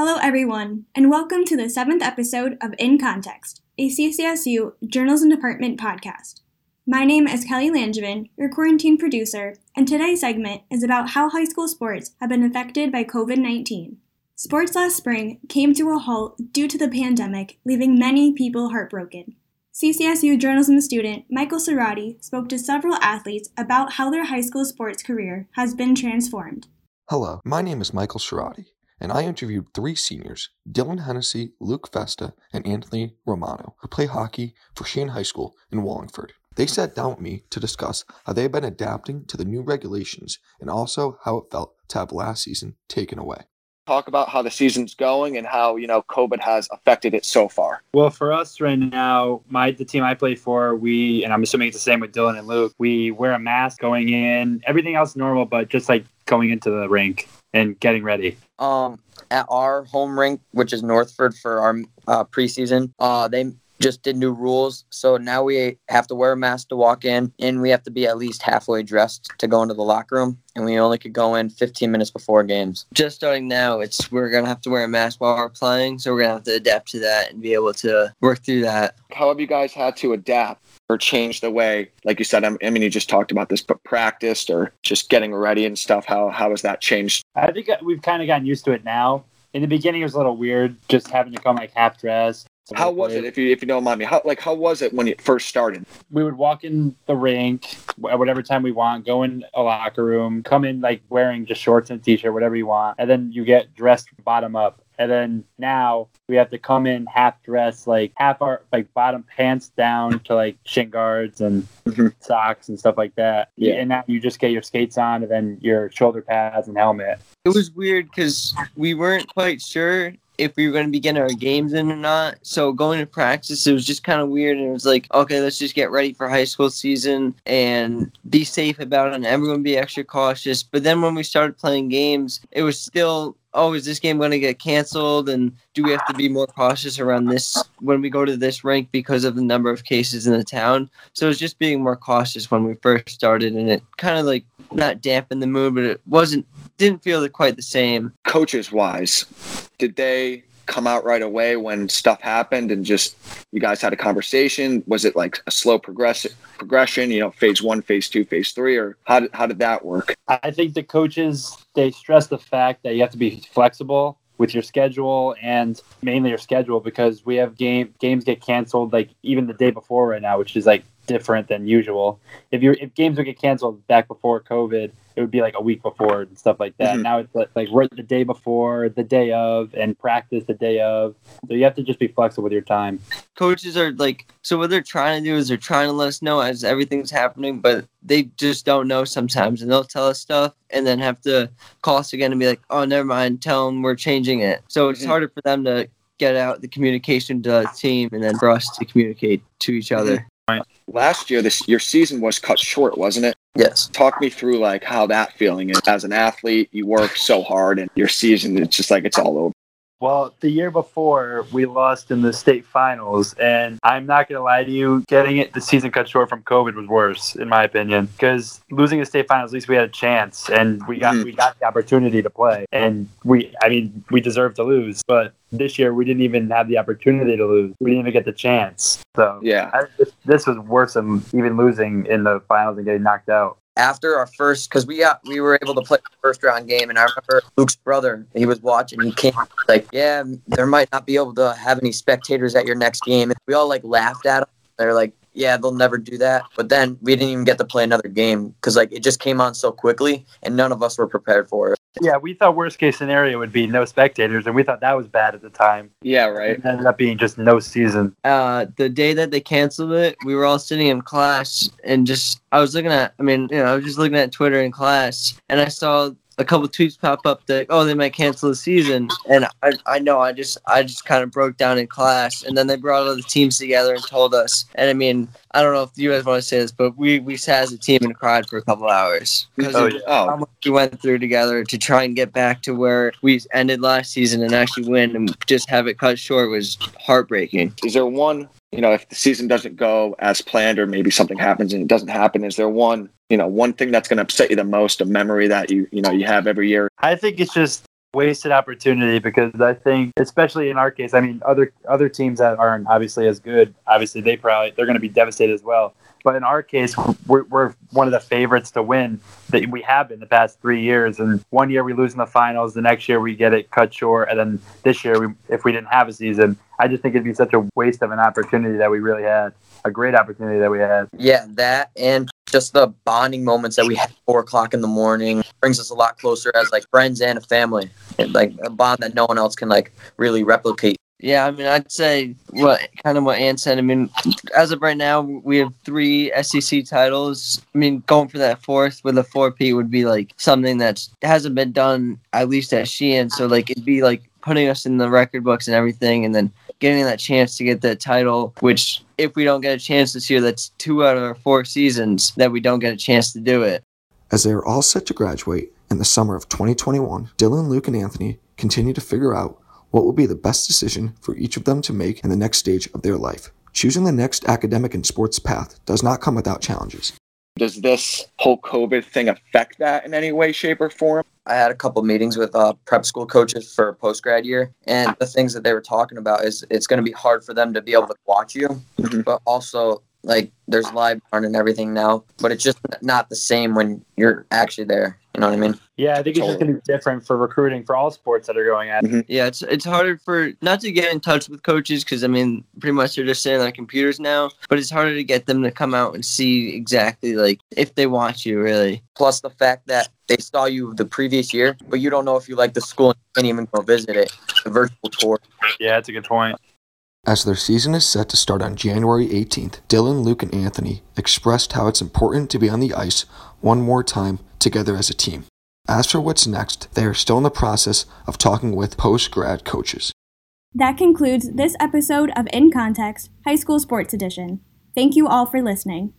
Hello, everyone, and welcome to the seventh episode of In Context, a CCSU Journalism Department podcast. My name is Kelly Langevin, your quarantine producer, and today's segment is about how high school sports have been affected by COVID 19. Sports last spring came to a halt due to the pandemic, leaving many people heartbroken. CCSU journalism student Michael Cerati spoke to several athletes about how their high school sports career has been transformed. Hello, my name is Michael Cerati and I interviewed three seniors, Dylan Hennessy, Luke Festa, and Anthony Romano, who play hockey for Sheehan High School in Wallingford. They sat down with me to discuss how they have been adapting to the new regulations and also how it felt to have last season taken away. Talk about how the season's going and how, you know, COVID has affected it so far. Well, for us right now, my the team I play for, we and I'm assuming it's the same with Dylan and Luke, we wear a mask going in, everything else normal, but just like going into the rink and getting ready? Um, at our home rink, which is Northford for our uh, preseason, uh, they just did new rules. So now we have to wear a mask to walk in, and we have to be at least halfway dressed to go into the locker room. And we only could go in 15 minutes before games. Just starting now, it's we're gonna have to wear a mask while we're playing, so we're gonna have to adapt to that and be able to work through that. How have you guys had to adapt? or change the way, like you said, I mean, you just talked about this, but practiced or just getting ready and stuff. How how has that changed? I think uh, we've kind of gotten used to it now. In the beginning, it was a little weird, just having to come like half dressed. How was it, if you if you don't mind me? How like how was it when you first started? We would walk in the rink at whatever time we want, go in a locker room, come in like wearing just shorts and a t-shirt, whatever you want, and then you get dressed bottom up. And then now we have to come in half dressed, like half our like bottom pants down to like shin guards and mm-hmm. socks and stuff like that. Yeah. And now you just get your skates on and then your shoulder pads and helmet. It was weird because we weren't quite sure if we were going to be getting our games in or not. So going to practice, it was just kind of weird. And it was like, okay, let's just get ready for high school season and be safe about it and everyone be extra cautious. But then when we started playing games, it was still oh, is this game going to get canceled? And do we have to be more cautious around this when we go to this rank because of the number of cases in the town? So it's just being more cautious when we first started, and it kind of like not dampened the mood, but it wasn't didn't feel quite the same. Coaches wise, did they come out right away when stuff happened and just you guys had a conversation? Was it like a slow progression? Progression, you know, phase one, phase two, phase three, or how did how did that work? I think the coaches they stress the fact that you have to be flexible with your schedule and mainly your schedule because we have game games get canceled like even the day before right now, which is like different than usual. If you if games would get canceled back before COVID, it would be like a week before and stuff like that. Mm-hmm. Now it's like, like we're the day before, the day of, and practice the day of. So you have to just be flexible with your time. Coaches are like, so what they're trying to do is they're trying to let us know as everything's happening, but they just don't know sometimes, and they'll tell us stuff and then have to call us again and be like, oh, never mind, tell them we're changing it. So it's mm-hmm. harder for them to get out the communication to the team and then for us to communicate to each other. Last year, this your season was cut short, wasn't it? Yes. Talk me through like how that feeling is as an athlete. You work so hard, and your season it's just like it's all over. Well, the year before we lost in the state finals, and I'm not gonna lie to you, getting it the season cut short from COVID was worse, in my opinion. Because losing the state finals, at least we had a chance, and we got mm-hmm. we got the opportunity to play, and we, I mean, we deserved to lose, but this year we didn't even have the opportunity to lose. We didn't even get the chance. So yeah, I, this, this was worse than even losing in the finals and getting knocked out after our first because we got we were able to play the first round game and i remember luke's brother he was watching he came like yeah there might not be able to have any spectators at your next game and we all like laughed at him they're like yeah, they'll never do that. But then we didn't even get to play another game because like it just came on so quickly, and none of us were prepared for it. Yeah, we thought worst case scenario would be no spectators, and we thought that was bad at the time. Yeah, right. It ended up being just no season. Uh, the day that they canceled it, we were all sitting in class, and just I was looking at, I mean, you know, I was just looking at Twitter in class, and I saw a couple tweets pop up that oh they might cancel the season and I, I know I just I just kind of broke down in class and then they brought all the teams together and told us and I mean I don't know if you guys want to say this but we we sat as a team and cried for a couple hours because oh, yeah. how much we went through together to try and get back to where we ended last season and actually win and just have it cut short was heartbreaking. Is there one you know, if the season doesn't go as planned or maybe something happens and it doesn't happen, is there one, you know, one thing that's going to upset you the most, a memory that you, you know, you have every year? I think it's just wasted opportunity because I think, especially in our case, I mean, other other teams that aren't obviously as good, obviously they probably they're going to be devastated as well. But in our case, we're, we're one of the favorites to win that we have been the past three years. And one year we lose in the finals, the next year we get it cut short, and then this year, we, if we didn't have a season, I just think it'd be such a waste of an opportunity that we really had, a great opportunity that we had. Yeah, that and just the bonding moments that we had at four o'clock in the morning brings us a lot closer as like friends and a family, and like a bond that no one else can like really replicate. Yeah, I mean, I'd say what kind of what Ann said. I mean, as of right now, we have three SEC titles. I mean, going for that fourth with a four-peat would be like something that hasn't been done at least at Sheehan. So like it'd be like putting us in the record books and everything, and then getting that chance to get that title. Which, if we don't get a chance this year, that's two out of our four seasons that we don't get a chance to do it. As they are all set to graduate in the summer of 2021, Dylan, Luke, and Anthony continue to figure out what will be the best decision for each of them to make in the next stage of their life. Choosing the next academic and sports path does not come without challenges. Does this whole COVID thing affect that in any way, shape, or form? I had a couple meetings with uh, prep school coaches for post grad year, and the things that they were talking about is it's going to be hard for them to be able to watch you, Mhm. but also like there's live barn and everything now, but it's just not the same when you're actually there. You know what I mean? Yeah, I think it's just going to be different for recruiting for all sports that are going at. Mm-hmm. Yeah, it's it's harder for not to get in touch with coaches because I mean, pretty much they're just sitting on computers now. But it's harder to get them to come out and see exactly like if they want you really. Plus the fact that they saw you the previous year, but you don't know if you like the school and you can't even go visit it. The virtual tour. Yeah, that's a good point. As their season is set to start on January 18th, Dylan, Luke, and Anthony expressed how it's important to be on the ice one more time together as a team. As for what's next, they are still in the process of talking with post grad coaches. That concludes this episode of In Context High School Sports Edition. Thank you all for listening.